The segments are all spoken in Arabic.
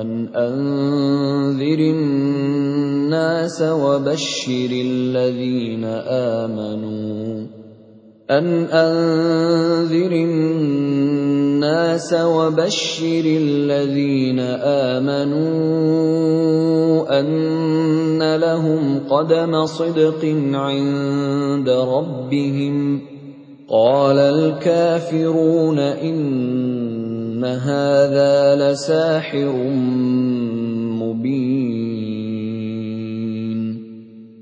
أن أنذر الناس وبشر الذين آمنوا أن أنذر الناس وبشر الذين آمنوا أن لهم قدم صدق عند ربهم قال الكافرون إن هَٰذَا لَسَاحِرٌ مُّبِينٌ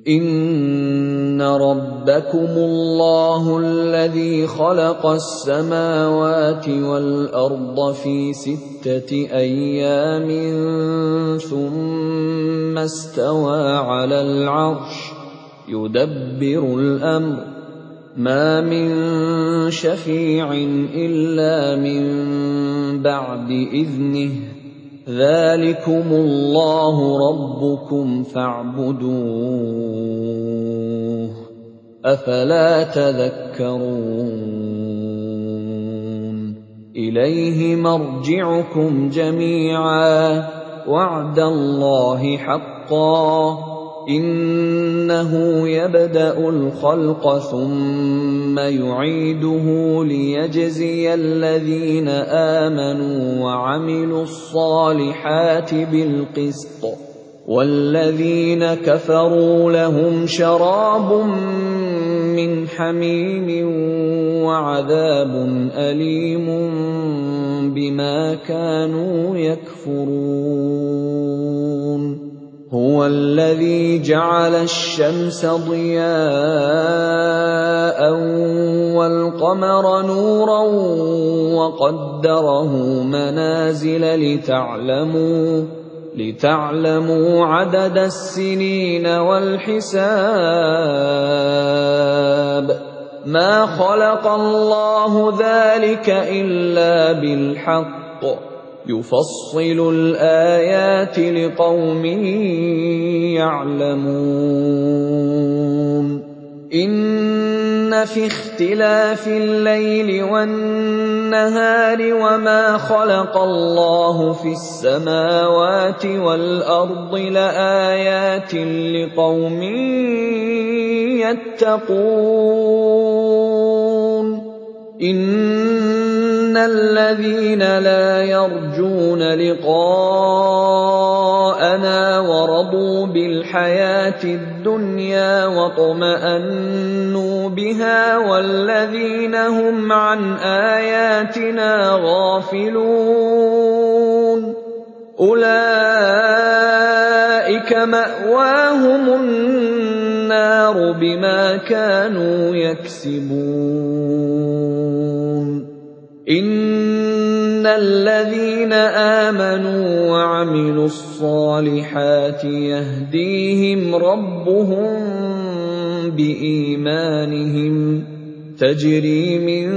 إِنَّ رَبَّكُمُ اللَّهُ الَّذِي خَلَقَ السَّمَاوَاتِ وَالْأَرْضَ فِي سِتَّةِ أَيَّامٍ ثُمَّ اسْتَوَىٰ عَلَى الْعَرْشِ يُدَبِّرُ الْأَمْرَ مَا مِن شَفِيعٍ إِلَّا مِن بَعْدِ إِذْنِهِ ۚ ذَٰلِكُمُ اللَّهُ رَبُّكُمْ فَاعْبُدُوهُ ۚ أَفَلَا تَذَكَّرُونَ إِلَيْهِ مَرْجِعُكُمْ جَمِيعًا ۖ وَعْدَ اللَّهِ حَقًّا إِنَّهُ يَبْدَأُ الْخَلْقَ ثُمَّ يُعِيدُهُ لِيَجْزِيَ الَّذِينَ آمَنُوا وَعَمِلُوا الصَّالِحَاتِ بِالْقِسْطِ ۚ وَالَّذِينَ كَفَرُوا لَهُمْ شَرَابٌ مِّنْ حَمِيمٍ وَعَذَابٌ أَلِيمٌ بِمَا كَانُوا يَكْفُرُونَ. هُوَ الَّذِي جَعَلَ الشَّمْسَ ضِيَاءً وَالْقَمَرَ نُورًا وَقَدَّرَهُ مَنَازِلَ لِتَعْلَمُوا لِتَعْلَمُوا عَدَدَ السِّنِينَ وَالْحِسَابَ ۚ مَا خَلَقَ اللَّهُ ذَٰلِكَ إِلَّا بِالْحَقِّ ۚ يُفَصِّلُ الْآيَاتِ لِقَوْمٍ يَعْلَمُونَ. إِنَّ فِي اخْتِلَافِ اللَّيْلِ وَالنَّهَارِ وَمَا خَلَقَ اللَّهُ فِي السَّمَاوَاتِ وَالْأَرْضِ لَآيَاتٍ لِقَوْمٍ يَتَّقُونَ. إِنَّ الَّذِينَ لَا يَرْجُونَ لِقَاءَنَا وَرَضُوا بِالْحَيَاةِ الدُّنْيَا وَاطْمَأَنُّوا بِهَا وَالَّذِينَ هُمْ عَنْ آيَاتِنَا غَافِلُونَ أُولَٰئِكَ مَأْوَاهُمُ النَّارُ بِمَا كَانُوا يَكْسِبُونَ. إِنَّ الَّذِينَ آمَنُوا وَعَمِلُوا الصَّالِحَاتِ يَهْدِيهِمْ رَبُّهُم بِإِيمَانِهِمْ ۖ. تَجْرِي مِن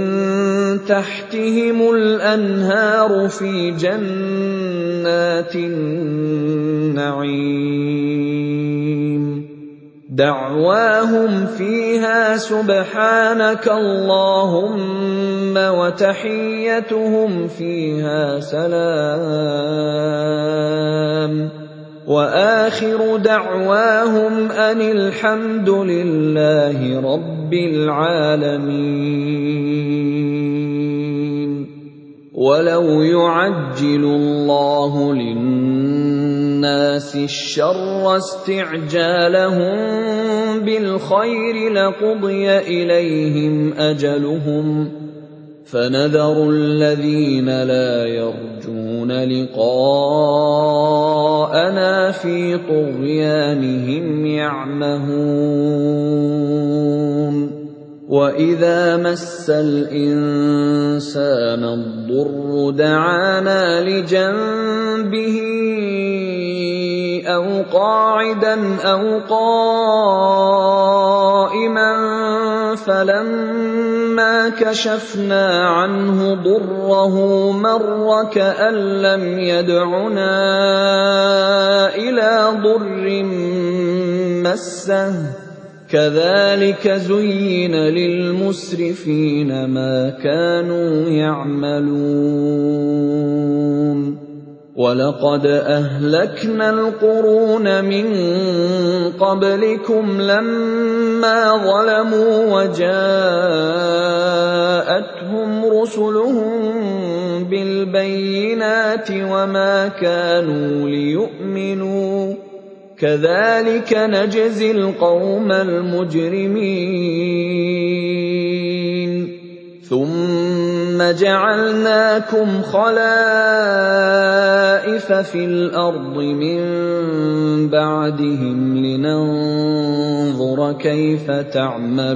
تَحْتِهِمُ الْأَنْهَارُ فِي جَنَّاتِ النَّعِيمِ. دَعْوَاهُمْ فِيهَا سُبْحَانَكَ اللَّهُمَّ وَتَحِيَّتُهُمْ فِيهَا سَلَامٌ. وَآخِرُ دَعْوَاهُمْ أَنِ الْحَمْدُ لِلَّهِ رَبِّ الْعَالَمِينَ. وَلَوْ يُعَجِّلُ اللَّهُ لِلنَّاسِ الشَّرَّ اسْتِعْجَالَهُم بِالْخَيْرِ لَقُضِيَ إِلَيْهِمْ أَجَلُهُمْ ۖ فَنَذَرُ الَّذِينَ لَا يَرْجُونَ لِقَاءَنَا فِي طُغْيَانِهِمْ يَعْمَهُونَ وَإِذَا مَسَّ الْإِنسَانَ الضُّرُّ دَعَانَا لِجَنبِهِ أَوْ قَاعِدًا أَوْ قَائِمًا فَلَمَّا كَشَفْنَا عَنْهُ ضُرَّهُ مَرَّ كَأَن لَّمْ يَدْعُنَا إِلَىٰ ضُرٍّ مَّسَّهُ ۚ كَذَٰلِكَ زُيِّنَ لِلْمُسْرِفِينَ مَا كَانُوا يَعْمَلُونَ وَلَقَدْ أَهْلَكْنَا الْقُرُونَ مِن قَبْلِكُمْ لَمَّا ظَلَمُوا وَجَاءَتْهُمْ رُسُلُهُم بِالْبَيِّنَاتِ وَمَا كَانُوا لِيُؤْمِنُوا ۚ كَذَٰلِكَ نَجْزِي الْقَوْمَ الْمُجْرِمِينَ ثُمَّ جَعَلْنَاكُمْ خَلَائِفَ فِي الْأَرْضِ مِن بَعْدِهِمْ لِنَنظُرَ كَيْفَ تَعْمَلُونَ.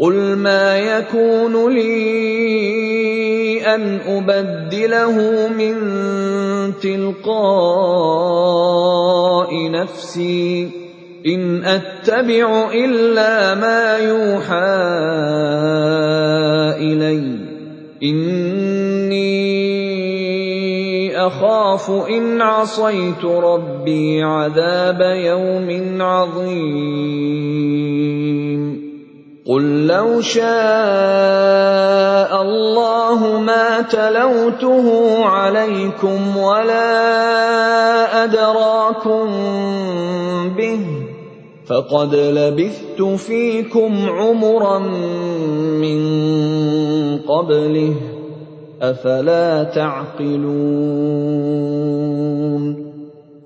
قُلْ مَا يَكُونُ لِي أَنْ أُبَدِّلَهُ مِن تِلْقَاءِ نَفْسِي ۖ إِنْ أَتَّبِعُ إِلَّا مَا يُوحَىٰ إِلَيَّ ۖ إِنِّي أَخَافُ إِنْ عَصَيْتُ رَبِّي عَذَابَ يَوْمٍ عَظِيمٍ قُل لَّوْ شَاءَ اللَّهُ مَا تَلَوْتُهُ عَلَيْكُمْ وَلَا أَدْرَاكُم بِهِ ۖ فَقَدْ لَبِثْتُ فِيكُمْ عُمُرًا مِّن قَبْلِهِ ۚ أَفَلَا تَعْقِلُونَ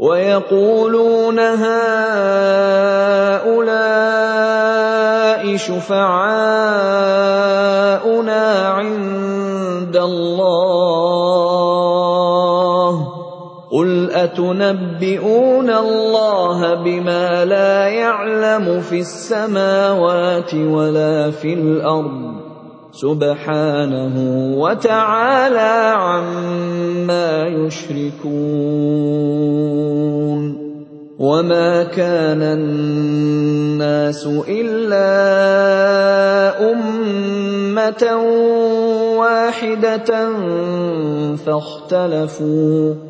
هَٰؤُلَاءِ شُفَعَاؤُنَا عِندَ اللَّهِ ۚ. قُلْ أَتُنَبِّئُونَ اللَّهَ بِمَا لَا يَعْلَمُ فِي السَّمَاوَاتِ وَلَا فِي الْأَرْضِ ۚ؟ سُبْحَانَهُ وَتَعَالَىٰ عَمَّا يُشْرِكُونَ وَمَا كَانَ النَّاسُ إِلَّا أُمَّةً وَاحِدَةً فَاخْتَلَفُوا ۚ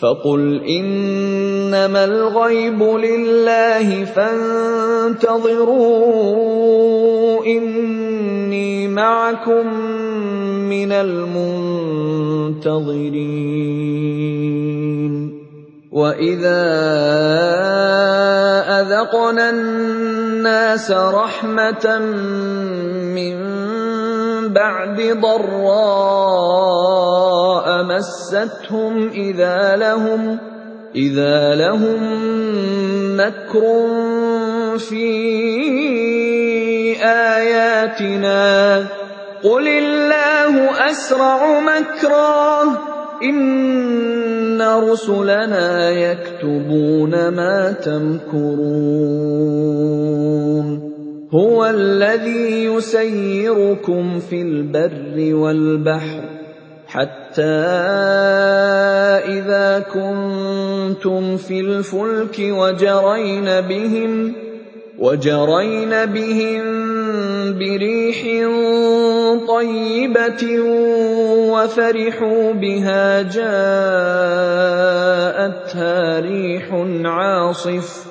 فَقُلْ إِنَّمَا الْغَيْبُ لِلَّهِ فَانتَظِرُوا إِنِّي مَعَكُم مِّنَ الْمُنتَظِرِينَ وَإِذَا أَذَقْنَا النَّاسَ رَحْمَةً مِّن بَعْدِ ضَرَّاءَ مَسَّتْهُمْ إِذَا لَهُم مَّكْرٌ فِي آيَاتِنَا ۚ. قُلِ اللَّهُ أَسْرَعُ مَكْرًا ۚ إِنَّ رُسُلَنَا يَكْتُبُونَ مَا تَمْكُرُونَ. هُوَ الَّذِي يُسَيِّرُكُمْ فِي الْبَرِّ وَالْبَحْرِ حَتَّىٰ إِذَا كُنتُمْ فِي الْفُلْكِ وَجَرَيْنَ بِهِمْ وَجَرَيْنَ بِهِم بِرِيحٍ طَيِّبَةٍ وَفَرِحُوا بِهَا جَاءَتْهَا رِيحٌ عَاصِفٌ.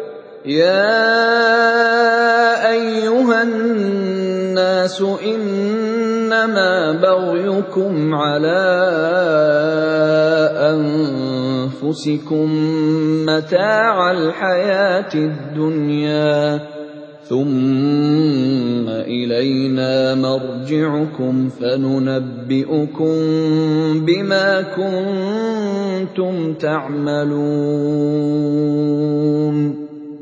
يَا أَيُّهَا النَّاسُ إِنَّمَا بَغْيُكُمْ عَلَىٰ أَنفُسِكُم مَّتَاعَ الْحَيَاةِ الدُّنْيَا ثُمَّ إِلَيْنَا مَرْجِعُكُمْ فَنُنَبِّئُكُم بِمَا كُنتُمْ تَعْمَلُونَ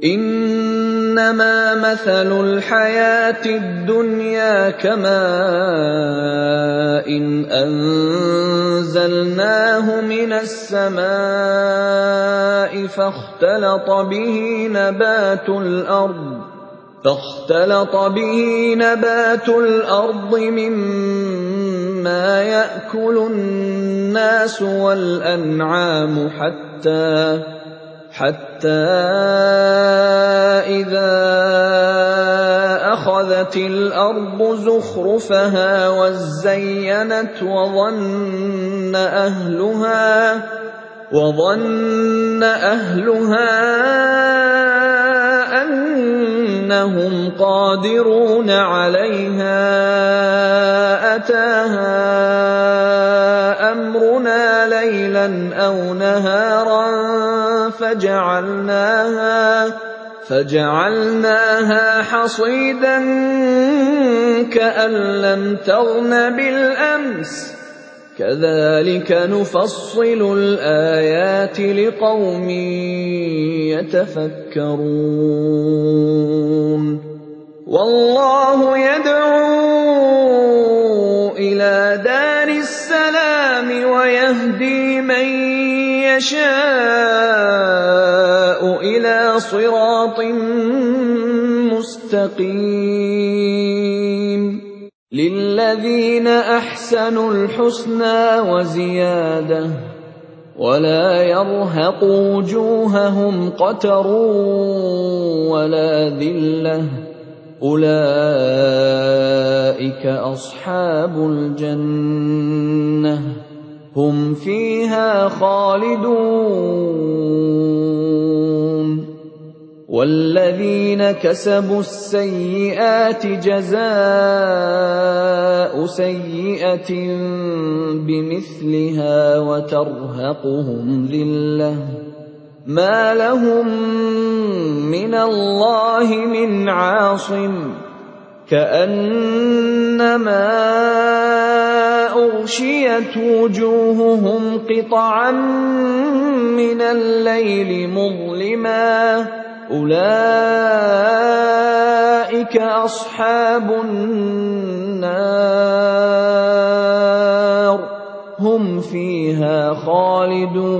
إِنَّمَا مَثَلُ الْحَيَاةِ الدُّنْيَا كَمَاءٍ أَنزَلْنَاهُ مِنَ السَّمَاءِ فَاخْتَلَطَ بِهِ نَبَاتُ الْأَرْضِ مما يأكل الناس والأنعام حتى حتى إذا أخذت الأرض زخرفها وزينت وظن أهلها أنهم قادرون عليها أتاها أمرنا ليلا أو نهارا فجعلناها فجعلناها حصيدا كأن لم تغن بالأمس. كَذَٰلِكَ نُفَصِّلُ الْآيَاتِ لِقَوْمٍ يَتَفَكَّرُونَ. وَاللَّهُ يَدْعُو إِلَىٰ دَارِ السَّلَامِ وَيَهْدِي مَن يَشَاءُ إِلَىٰ صِرَاطٍ مُّسْتَقِيمٍ. لِلَّذِينَ أَحْسَنُوا الْحُسْنَىٰ وَزِيَادَةٌ ۖ وَلَا يَرْهَقُ وُجُوهَهُمْ قَتَرٌ وَلَا ذِلَّةٌ ۚ. أُولَٰئِكَ أَصْحَابُ الْجَنَّةِ ۖ. هُمْ فِيهَا خَالِدُونَ. وَالَّذِينَ كَسَبُوا السَّيِّئَاتِ جَزَاءُ سَيِّئَةٍ بِمِثْلِهَا وَتَرْهَقُهُمْ ذِلَّةٌ ۖ. مَّا لَهُم مِّنَ اللَّهِ مِنْ عَاصِمٍ ۖ. كَأَنَّمَا أُغْشِيَتْ وُجُوهُهُمْ قِطَعًا مِّنَ اللَّيْلِ مُظْلِمًا. أُولَٰئِكَ أَصْحَابُ النَّارِ ۖ. هُمْ فِيهَا خَالِدُونَ.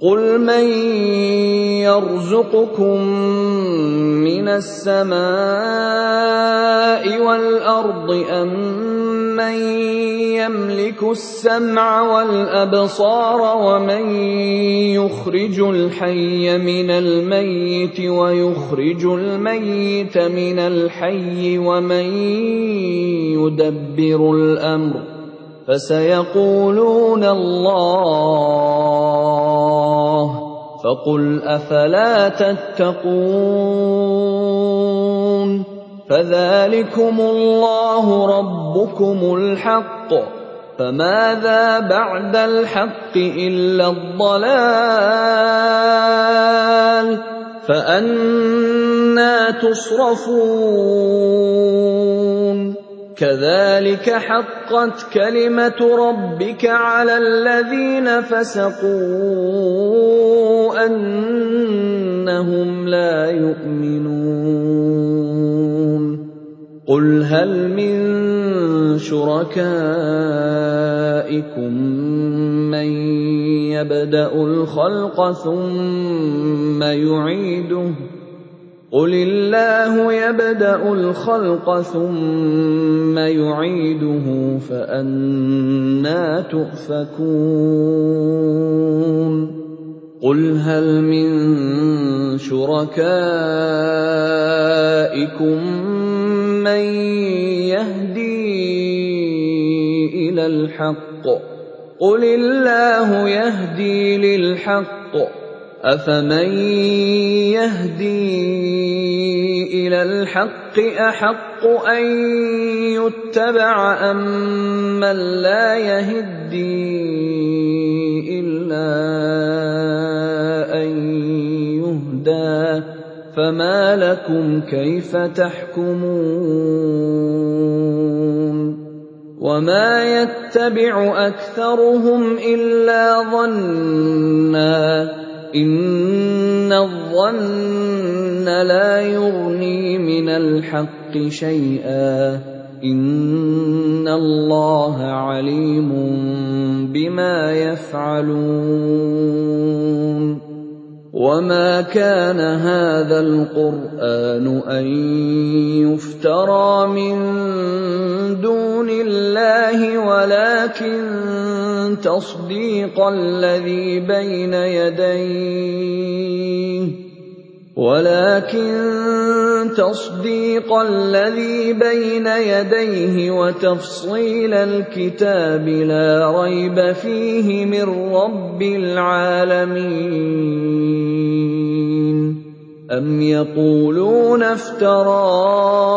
قل من يرزقكم من السماء والارض ام من يملك السمع والابصار ومن يخرج الحي من الميت ويخرج الميت من الحي ومن يدبر الامر فسيقولون الله فقل أفلا تتقون فذلكم الله ربكم الحق فماذا بعد الحق إلا الضلال فأنا تصرفون كذلك حقت كلمة ربك على الذين فسقوا أنهم لا يؤمنون. قل هل من شركائكم من يبدأ الخلق ثم يعيده؟ قل الله يبدا الخلق ثم يعيده فانا تؤفكون قل هل من شركائكم من يهدي إلى الحق قل الله يهدي للحق افمن يهدي إلى الحق احق ان يتبع امن أم لا يهدي الا ان يهدى فما لكم كيف تحكمون وما يتبع اكثرهم الا ظنا ان الظن لا يغني من الحق شيئا ان الله عليم بما يفعلون وما كان هذا القران ان يفترى من دون الله ولكن تصديق الذي بين يديه ولكن تصديق الذي بين يديه وتفصيل الكتاب لا ريب فيه من رب العالمين. أم يقولون افتراه؟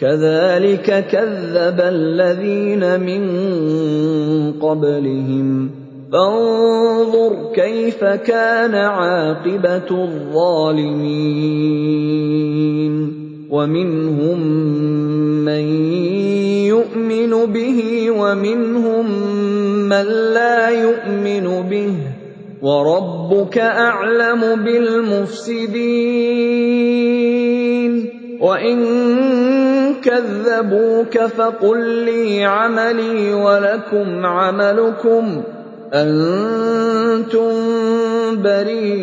كذلك كذب الذين من قبلهم. فانظر كيف كان عاقبة الظالمين. ومنهم من يؤمن به ومنهم من لا يؤمن به. وربك أعلم بالمفسدين. وإن كذبوك فقل لي عملي ولكم عملكم. أَنتُم بَرِيئُونَ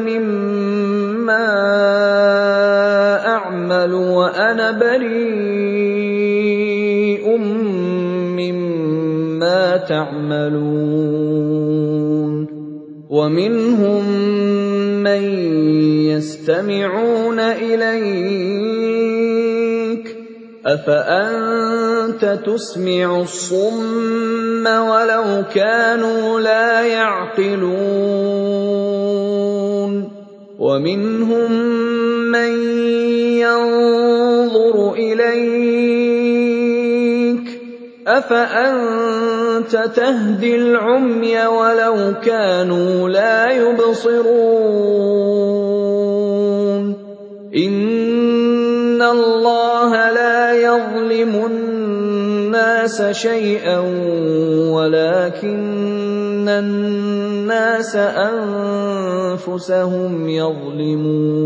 مِمَّا أَعْمَلُ وَأَنَا بَرِيءٌ مِّمَّا تَعْمَلُونَ. وَمِنْهُم مَّن يَسْتَمِعُونَ إِلَيْكَ ۚ أَفَأَنتَ تُسْمِعُ الصُّمَّ وَلَوْ كَانُوا لَا يَعْقِلُونَ وَمِنْهُم مَّن يَنظُرُ إِلَيْكَ ۚ أَفَأَنتَ تَهْدِي الْعُمْيَ وَلَوْ كَانُوا لَا يُبْصِرُونَ إِنَّ اللَّهَ لَا يَظْلِمُ النَّاسَ شَيْئًا وَلَٰكِنَّ النَّاسَ أَنفُسَهُمْ يَظْلِمُونَ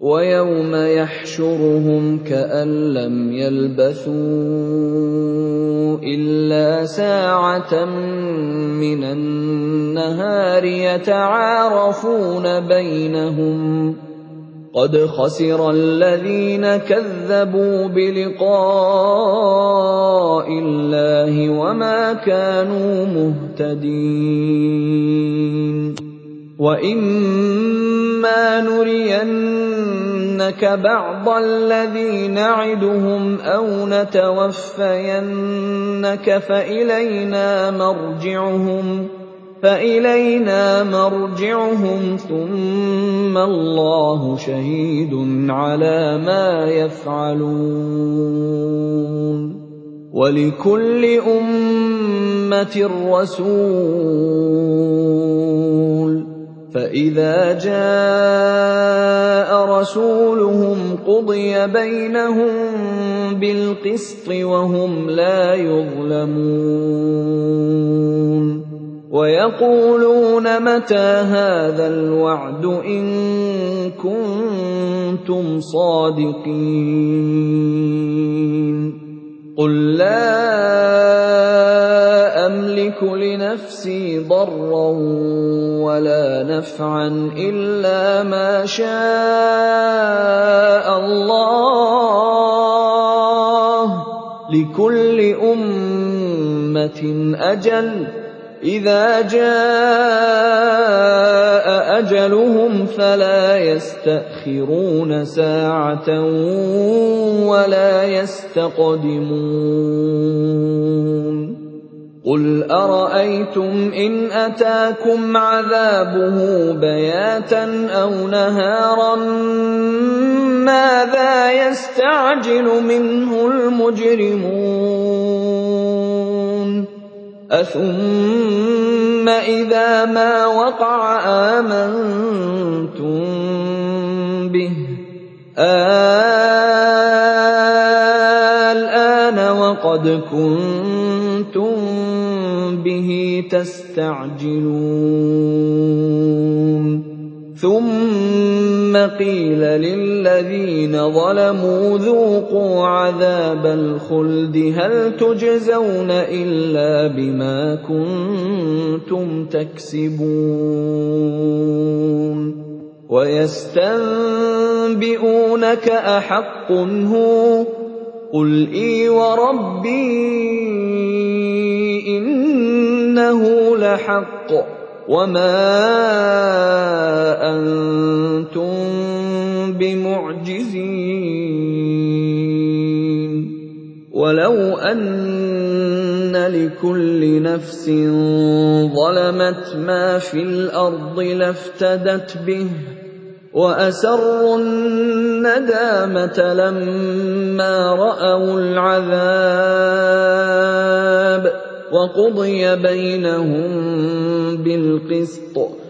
وَيَوْمَ يَحْشُرُهُمْ كَأَن لَّمْ يَلْبَثُوا إِلَّا سَاعَةً مِّنَ النَّهَارِ يَتَعَارَفُونَ بَيْنَهُمْ ۚ. قَدْ خَسِرَ الَّذِينَ كَذَّبُوا بِلِقَاءِ اللَّهِ وَمَا كَانُوا مُهْتَدِينَ. وَإِمَّا نُرِيَنَّكَ بَعْضَ الَّذِي نَعِدُهُمْ أَوْ نَتَوَفَّيَنَّكَ فَإِلَيْنَا مَرْجِعُهُمْ ثُمَّ اللَّهُ شَهِيدٌ عَلَىٰ مَا يَفْعَلُونَ. وَلِكُلِّ أُمَّةٍ رَّسُولٌ ۖ. فَإِذَا جَاءَ رَسُولُهُمْ قُضِيَ بَيْنَهُم بِالْقِسْطِ وَهُمْ لَا يُظْلَمُونَ. وَيَقُولُونَ مَتَىٰ هَٰذَا الْوَعْدُ إِن كُنتُمْ صَادِقِينَ قُل لَّا أَمْلِكُ لِنَفْسِي ضَرًّا وَلَا نَفْعًا إِلَّا مَا شَاءَ اللَّهُ ۗ لِكُلِّ أُمَّةٍ أَجَلٌ ۚ إِذَا جَاءَ أَجَلُهُمْ فَلَا يَسْتَأْخِرُونَ سَاعَةً ۖ وَلَا يَسْتَقْدِمُونَ. قُلْ أَرَأَيْتُمْ إِنْ أَتَاكُمْ عَذَابُهُ بَيَاتًا أَوْ نَهَارًا؟ مَّاذَا يَسْتَعْجِلُ مِنْهُ الْمُجْرِمُونَ؟ أَثُمَّ إِذَا مَا وَقَعَ آمَنتُم بِهِ ۚ آلْآنَ وَقَدْ كُنتُم بِهِ تَسْتَعْجِلُونَ ثُمَّ قِيلَ لِلَّذِينَ ظَلَمُوا ذُوقُوا عَذَابَ الْخُلْدِ هَلْ تُجْزَوْنَ إِلَّا بِمَا كُنتُمْ تَكْسِبُونَ وَيَسْتَنبِئُونَكَ أَحَقٌّ هُوَ ۖ قُلْ إِي وَرَبِّي إِنَّهُ لَحَقٌّ ۖ وَمَا أَنتُم بِمُعْجِزِينَ. وَلَوْ أَنَّ لِكُلِّ نَفْسٍ ظَلَمَتْ مَا فِي الْأَرْضِ لَافْتَدَتْ بِهِ ۗ وَأَسَرُّوا النَّدَامَةَ لَمَّا رَأَوُا الْعَذَابَ ۖ وَقُضِيَ بَيْنَهُم بِالْقِسْطِ ۚ.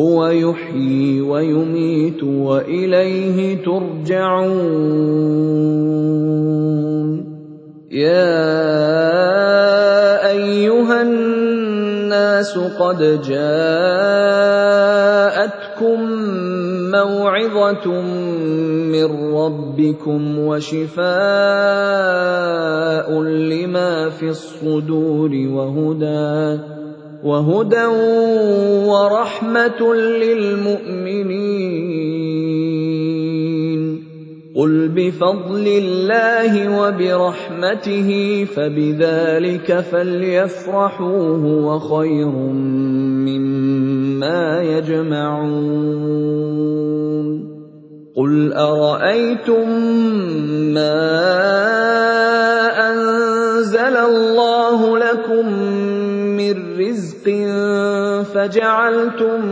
هُوَ يُحْيِي وَيُمِيتُ وَإِلَيْهِ تُرْجَعُونَ. يَا أَيُّهَا النَّاسُ قَدْ جَاءَتْكُم مَّوْعِظَةٌ مِّن رَّبِّكُمْ وَشِفَاءٌ لِّمَا فِي الصُّدُورِ وَهُدًى. وَرَحْمَةٌ لِّلْمُؤْمِنِينَ. قُلْ بِفَضْلِ اللَّهِ وَبِرَحْمَتِهِ فَبِذَٰلِكَ فَلْيَفْرَحُوا هُوَ خَيْرٌ مِّمَّا يَجْمَعُونَ. قُلْ أَرَأَيْتُم مَّا أَنزَلَ اللَّهُ لَكُم مِّن رِّزْقٍ فَجَعَلْتُم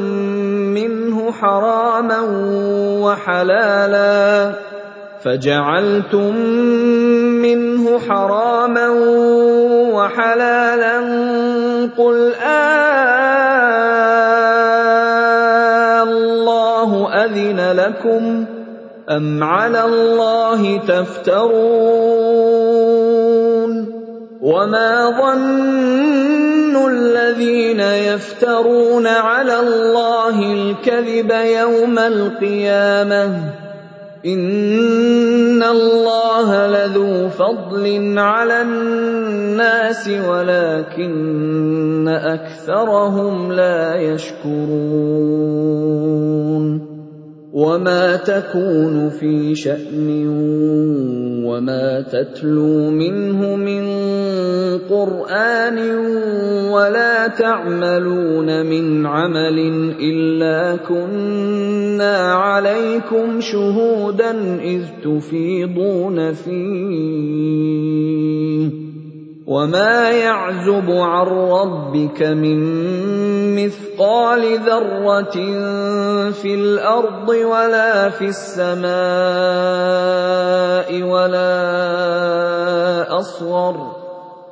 مِّنْهُ حَرَامًا وَحَلَالًا. فَجَعَلْتُم مِّنْهُ حَرَامًا وَحَلَالًا. قُلْ آللَّهُ أَذِنَ لَكُمْ أَمْ عَلَى اللَّهِ تَفْتَرُونَ وَمَا ظَنُّ الَّذِينَ يَفْتَرُونَ عَلَى اللَّهِ الْكَذِبَ يَوْمَ الْقِيَامَةِ ۗ. إِنَّ اللَّهَ لَذُو فَضْلٍ عَلَى النَّاسِ وَلَٰكِنَّ أَكْثَرَهُمْ لَا يَشْكُرُونَ. وَمَا تَكُونُ فِي شَأْنٍ وَمَا تَتْلُو مِنْهُ مِن قُرْآنٍ وَلَا تَعْمَلُونَ مِنْ عَمَلٍ إِلَّا كُنَّا عَلَيْكُمْ شُهُودًا إِذْ تُفِيضُونَ فِيهِ ۚ. وَمَا يَعْزُبُ عَن رَّبِّكَ مِن مِّثْقَالِ ذَرَّةٍ فِي الْأَرْضِ وَلَا فِي السَّمَاءِ وَلَا أَصْغَرَ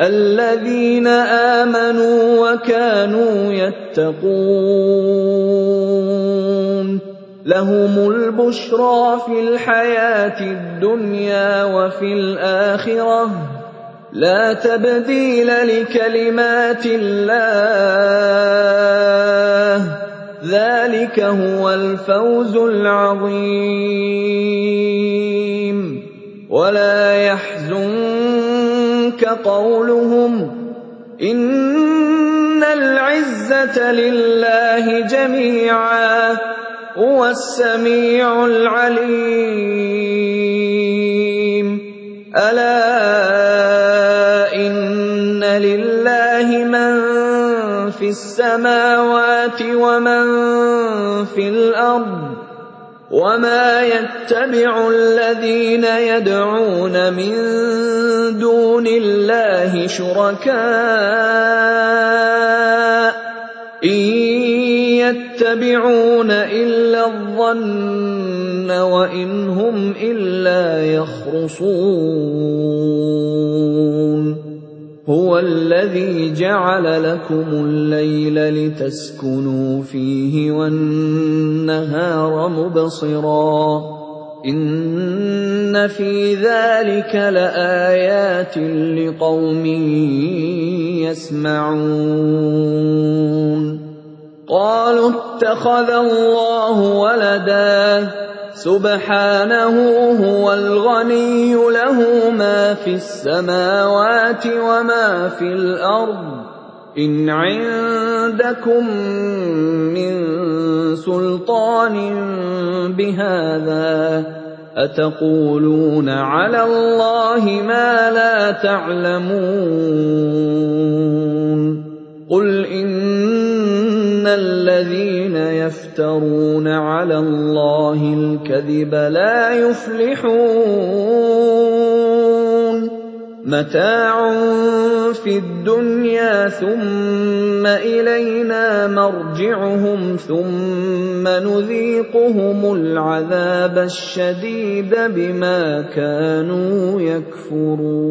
الَّذِينَ آمَنُوا وَكَانُوا يَتَّقُونَ. لَهُمُ الْبُشْرَىٰ فِي الْحَيَاةِ الدُّنْيَا وَفِي الْآخِرَةِ ۚ. لَا تَبْدِيلَ لِكَلِمَاتِ اللَّهِ ۚ. ذَٰلِكَ هُوَ الْفَوْزُ الْعَظِيمُ. وَلَا يَحْزُنكَ قَوْلُهُمْ ۘ إِنَّ الْعِزَّةَ لِلَّهِ جَمِيعًا ۚ هُوَ السَّمِيعُ الْعَلِيمُ. أَلَا إِنَّ لِلَّهِ مَن فِي السَّمَاوَاتِ وَمَن فِي الْأَرْضِ ۗ. وَمَا يَتَّبِعُ الَّذِينَ يَدْعُونَ مِن دُونِ اللَّهِ شُرَكَاءَ ۚ إِن يَتَّبِعُونَ إِلَّا الظَّنَّ وَإِنْ هُمْ إِلَّا يَخْرُصُونَ هُوَ الَّذِي جَعَلَ لَكُمُ اللَّيْلَ لِتَسْكُنُوا فِيهِ وَالنَّهَارَ مُبْصِرًا ۚ. إِنَّ فِي ذَٰلِكَ لَآيَاتٍ لِّقَوْمٍ يَسْمَعُونَ. قَالُوا اتَّخَذَ اللَّهُ وَلَدًا ۗ. سُبْحَانَهُ هُوَ الْغَنِيُّ لَهُ مَا فِي السَّمَاوَاتِ وَمَا فِي الْأَرْضِ ۚ. إِنْ عِندَكُم مِّن سُلْطَانٍ بِهَٰذَا ۚ أَتَقُولُونَ عَلَى اللَّهِ مَا لَا تَعْلَمُونَ. قُلْ إِنَّ الَّذِينَ يَفْتَرُونَ عَلَى اللَّهِ الْكَذِبَ لَا يُفْلِحُونَ. مَتَاعٌ فِي الدُّنْيَا ثُمَّ إِلَيْنَا مَرْجِعُهُمْ ثُمَّ نُذِيقُهُمُ الْعَذَابَ الشَّدِيدَ بِمَا كَانُوا يَكْفُرُونَ.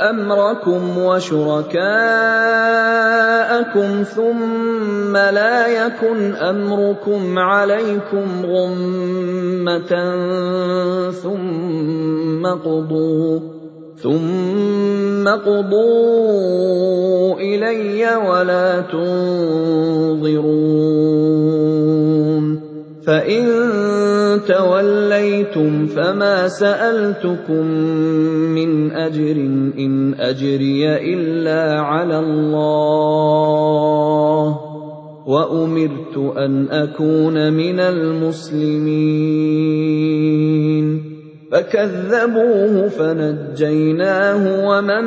أمركم وشركاءكم ثم لا يكن أمركم عليكم غمة ثم قضوا ثم قضوا إلي ولا تنظرون. فإن تَوَلَّيْتُمْ فَمَا سَأَلْتُكُم مِّنْ أَجْرٍ ۖ إِنْ أَجْرِيَ إِلَّا عَلَى اللَّهِ ۖ وَأُمِرْتُ أَنْ أَكُونَ مِنَ الْمُسْلِمِينَ فَكَذَّبُوهُ فَنَجَّيْنَاهُ وَمَن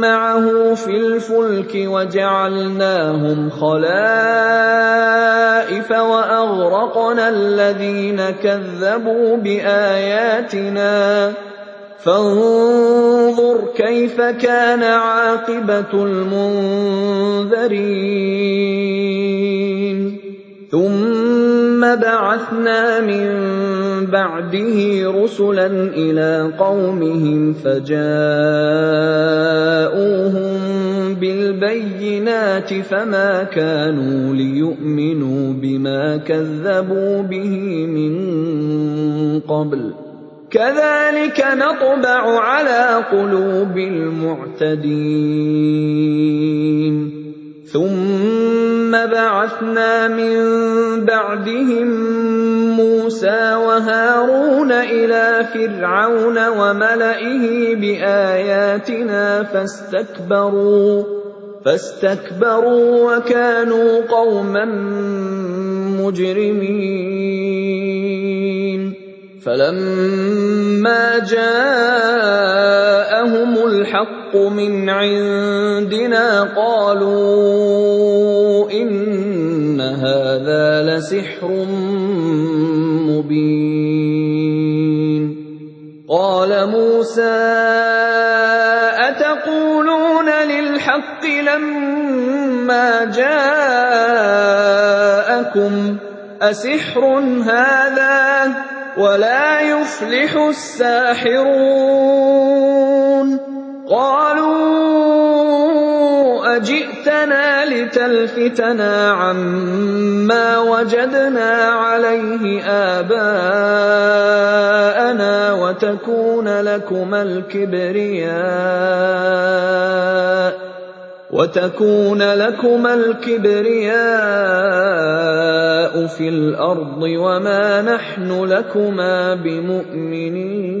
مَّعَهُ فِي الْفُلْكِ وَجَعَلْنَاهُمْ خَلَائِفَ وَأَغْرَقْنَا الَّذِينَ كَذَّبُوا بِآيَاتِنَا ۖ. فَانظُرْ كَيْفَ كَانَ عَاقِبَةُ الْمُنذَرِينَ. ثُمَّ بَعَثْنَا مِن بَعْدِهِ رُسُلًا إِلَىٰ قَوْمِهِمْ فَجَاءُوهُم بِالْبَيِّنَاتِ فَمَا كَانُوا لِيُؤْمِنُوا بِمَا كَذَّبُوا بِهِ مِن قَبْلُ ۚ. كَذَٰلِكَ نَطْبَعُ عَلَىٰ قُلُوبِ الْمُعْتَدِينَ. ثُمَّ بَعَثْنَا مِن بَعْدِهِم مُّوسَىٰ وَهَارُونَ إِلَىٰ فِرْعَوْنَ وَمَلَئِهِ بِآيَاتِنَا فَاسْتَكْبَرُوا وَكَانُوا قَوْمًا مُّجْرِمِينَ. فَلَمَّا جَاءَهُمُ الْحَقُّ مِنْ عِندِنَا قَالُوا إِنَّ هَٰذَا لَسِحْرٌ مُّبِينٌ قَالَ مُوسَىٰ أَتَقُولُونَ لِلْحَقِّ لَمَّا جَاءَكُمْ ۖ أَسِحْرٌ هَٰذَا ۖ وَلَا يُفْلِحُ السَّاحِرُونَ قَالُوا أَجِئْتَنَا لِتَلْفِتَنَا عَمَّا وَجَدْنَا عَلَيْهِ آبَاءَنَا وَتَكُونَ لَكُمَا الْكِبْرِيَاءُ فِي الْأَرْضِ وَمَا نَحْنُ لَكُمَا بِمُؤْمِنِينَ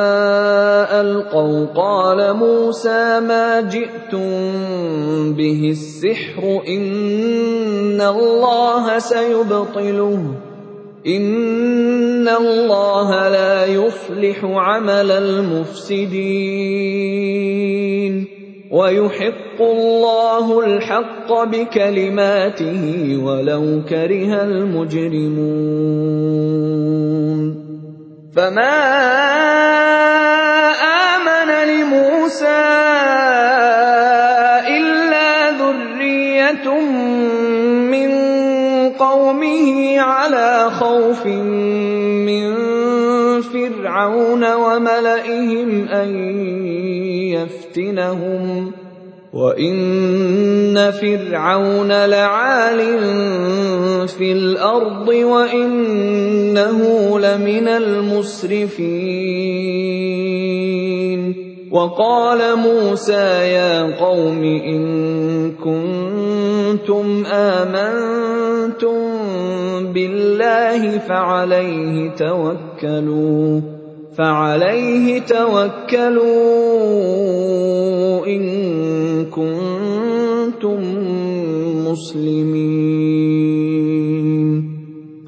أَلْقَوْا قَالَ مُوسَىٰ مَا جِئْتُم بِهِ السِّحْرُ إِنَّ اللَّهَ سَيُبْطِلُهُ ۖ إِنَّ اللَّهَ لَا يُصْلِحُ عَمَلَ الْمُفْسِدِينَ وَيُحِقُّ اللَّهُ الْحَقَّ بِكَلِمَاتِهِ وَلَوْ كَرِهَ الْمُجْرِمُونَ فَمَا مُوسَىٰ إِلَّا ذُرِّيَّةٌ مِّن قَوْمِهِ عَلَىٰ خَوْفٍ مِّن فِرْعَوْنَ وَمَلَئِهِمْ أَن يَفْتِنَهُمْ ۚ وَإِنَّ فِرْعَوْنَ لَعَالٍ فِي الْأَرْضِ وَإِنَّهُ لَمِنَ الْمُسْرِفِينَ وقال موسى يا قوم إن كنتم آمنتم بالله فعليه توكلوا إن كنتم مسلمين.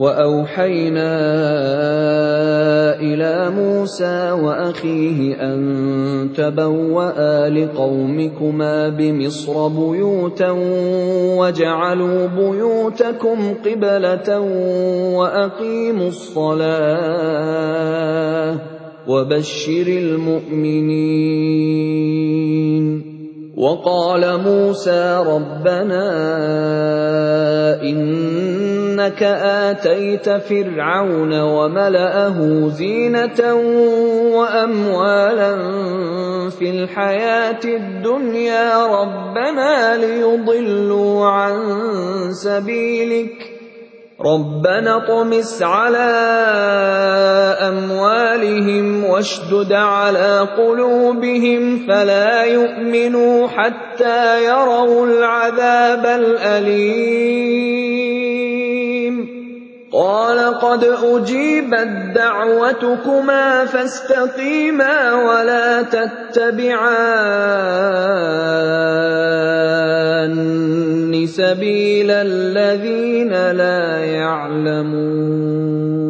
وأوحينا إلى موسى وأخيه أن تبوأ لقومكما بمصر بيوتا واجعلوا بيوتكم قبلة وأقيموا الصلاة وبشر المؤمنين. وقال موسى ربنا انك اتيت فرعون وملاه زينه واموالا في الحياة الدنيا ربنا ليضلوا عن سبيلك ربنا اطمس على اموالهم واشدد على قلوبهم فلا يؤمنوا حتى يروا العذاب الاليم قال قد أجيبت دعوتكما فاستقيما ولا تتبعان سبيل الذين لا يعلمون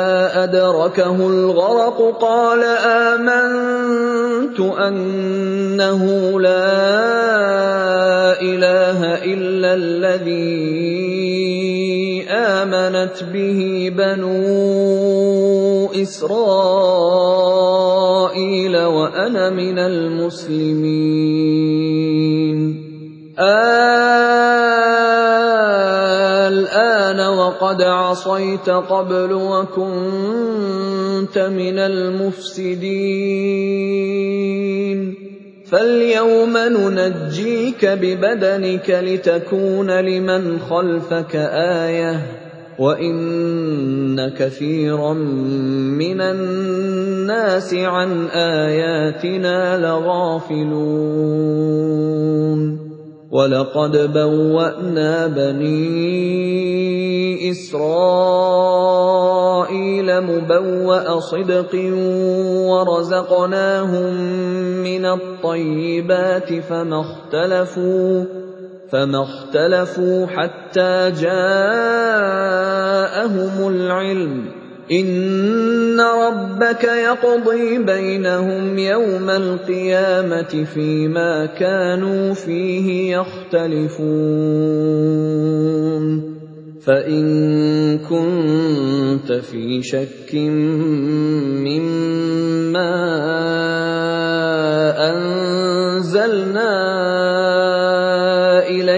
أدركه الغرق قال آمنت أنه لا إله إلا الذي آمنت به بنو إسرائيل وأنا من المسلمين. وقد عصيت قبل وكنت من المفسدين. فاليوم ننجيك ببدنك لتكون لمن خلفك آية وإن كثيرا من الناس عن آياتنا لغافلون. ولقد بوانا بني اسرائيل مبوا صدق ورزقناهم من الطيبات فما اختلفوا فما اختلفوا حتى جاءهم العلم ان ربك يقضي بينهم يوم القيامه فيما كانوا فيه يختلفون فان كنت في شك مما انزلنا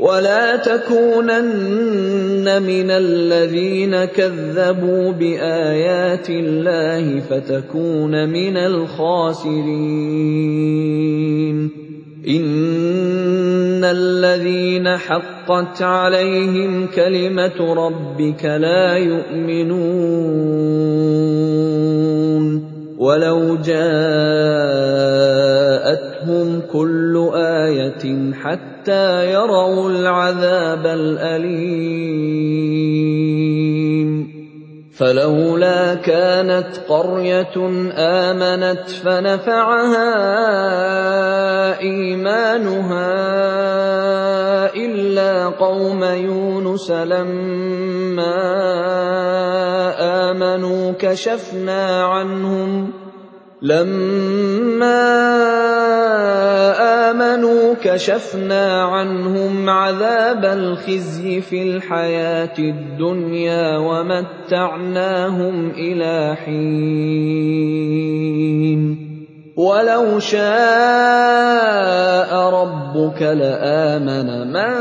ولا تكونن من الذين كذبوا بايات الله فتكون من الخاسرين ان الذين حقت عليهم كلمه ربك لا يؤمنون ولو جاء آيَاتٍ حَتَّىٰ يَرَوُا الْعَذَابَ الْأَلِيمَ. فَلَوْلَا كَانَتْ قَرْيَةٌ آمَنَتْ فَنَفَعَهَا إِيمَانُهَا إِلَّا قَوْمَ يُونُسَ لَمَّا آمَنُوا كَشَفْنَا عَنْهُمْ لَمَّا آمَنُوا كَشَفْنَا عَنْهُمْ عَذَابَ الْخِزْيِ فِي الْحَيَاةِ الدُّنْيَا وَمَتَّعْنَاهُمْ إِلَىٰ حِينٍ وَلَوْ شَاءَ رَبُّكَ لَآمَنَ مَن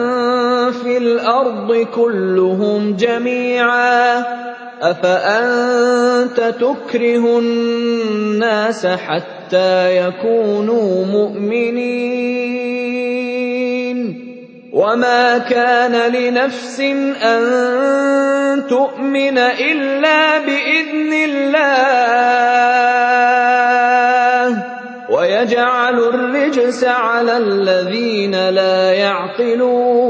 فِي الْأَرْضِ كُلُّهُمْ جَمِيعًا أَفَأَنتَ تُكْرِهُ النَّاسَ حَتَّىٰ يَكُونُوا مُؤْمِنِينَ؟ وَمَا كَانَ لِنَفْسٍ أَن تُؤْمِنَ إِلَّا بِإِذْنِ اللَّهِ. وَيَجْعَلُ الرِّجْسَ عَلَى الَّذِينَ لَا يَعْقِلُونَ.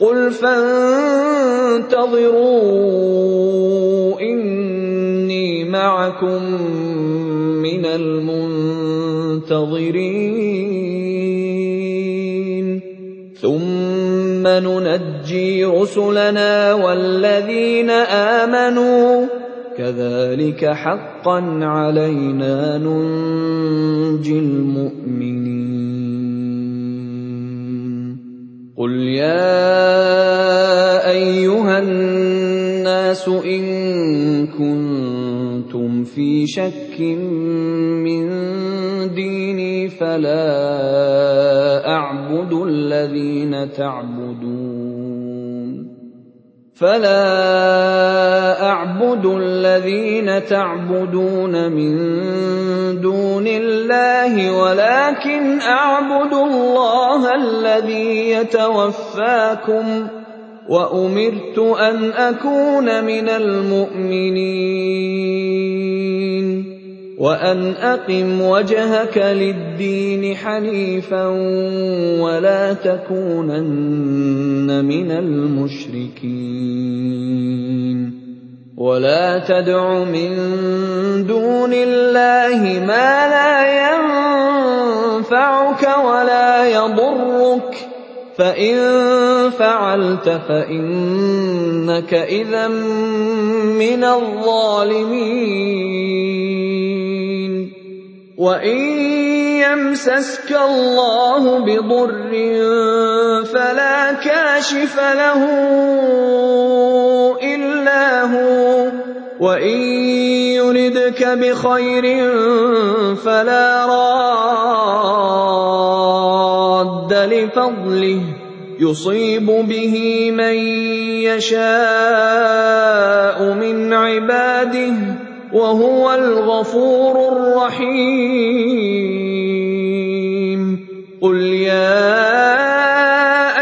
قُلْ فَانتَظِرُوا إِنِّي مَعَكُم مِّنَ الْمُنتَظِرِينَ ثُمَّ نُنَجِّي رُسُلَنَا وَالَّذِينَ آمَنُوا ۚ كَذَٰلِكَ حَقًّا عَلَيْنَا نُنجِي الْمُؤْمِنِينَ قُلْ يَا أَيُّهَا النَّاسُ إِن كُنتُمْ فِي شَكٍّ مِّن دِينِي فَلَا أَعْبُدُ الَّذِينَ تَعْبُدُونَ مِن دُونِ اللَّهِ وَلَٰكِنْ أَعْبُدُ اللَّهَ الَّذِي يَتَوَفَّاكُمْ ۖ وَأُمِرْتُ أَنْ أَكُونَ مِنَ الْمُؤْمِنِينَ وَأَنْ أَقِمْ وَجْهَكَ لِلدِّينِ حَنِيفًا وَلَا تَكُونَنَّ مِنَ الْمُشْرِكِينَ. وَلَا تَدْعُ مِن دُونِ اللَّهِ مَا لَا يَنفَعُكَ وَلَا يَضُرُّكَ ۖ. فَإِن فَعَلْتَ فَإِنَّكَ إِذًا مِّنَ الظَّالِمِينَ وَإِن يَمْسَسْكَ اللَّهُ بِضُرٍّ فَلَا كَاشِفَ لَهُ إِلَّا هُوَ ۖ وَإِن يُرِدْكَ بِخَيْرٍ فَلَا رَادَّ لِفَضْلِهِ ۚ يُصِيبُ بِهِ مَن يَشَاءُ مِنْ عِبَادِهِ ۚ وَهُوَ الْغَفُورُ الرَّحِيمُ قُلْ يَا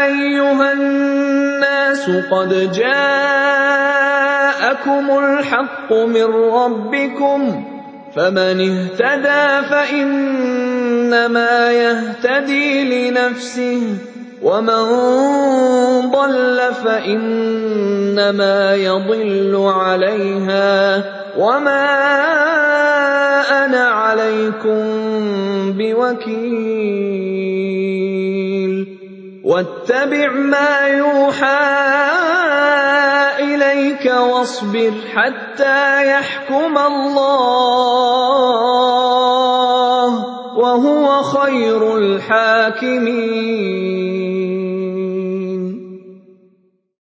أَيُّهَا النَّاسُ قَدْ جَاءَكُمُ الْحَقُّ مِن رَّبِّكُمْ ۖ فَمَنِ اهْتَدَىٰ فَإِنَّمَا يَهْتَدِي لِنَفْسِهِ ۖ. وَمَن ضَلَّ فَإِنَّمَا يَضِلُّ عَلَيْهَا ۖ. وَمَا أَنَا عَلَيْكُم بِوَكِيلٍ. وَاتَّبِعْ مَا يُوحَىٰ إِلَيْكَ وَاصْبِرْ حَتَّىٰ يَحْكُمَ اللَّهُ ۚ. وَهُوَ خَيْرُ الْحَاكِمِينَ.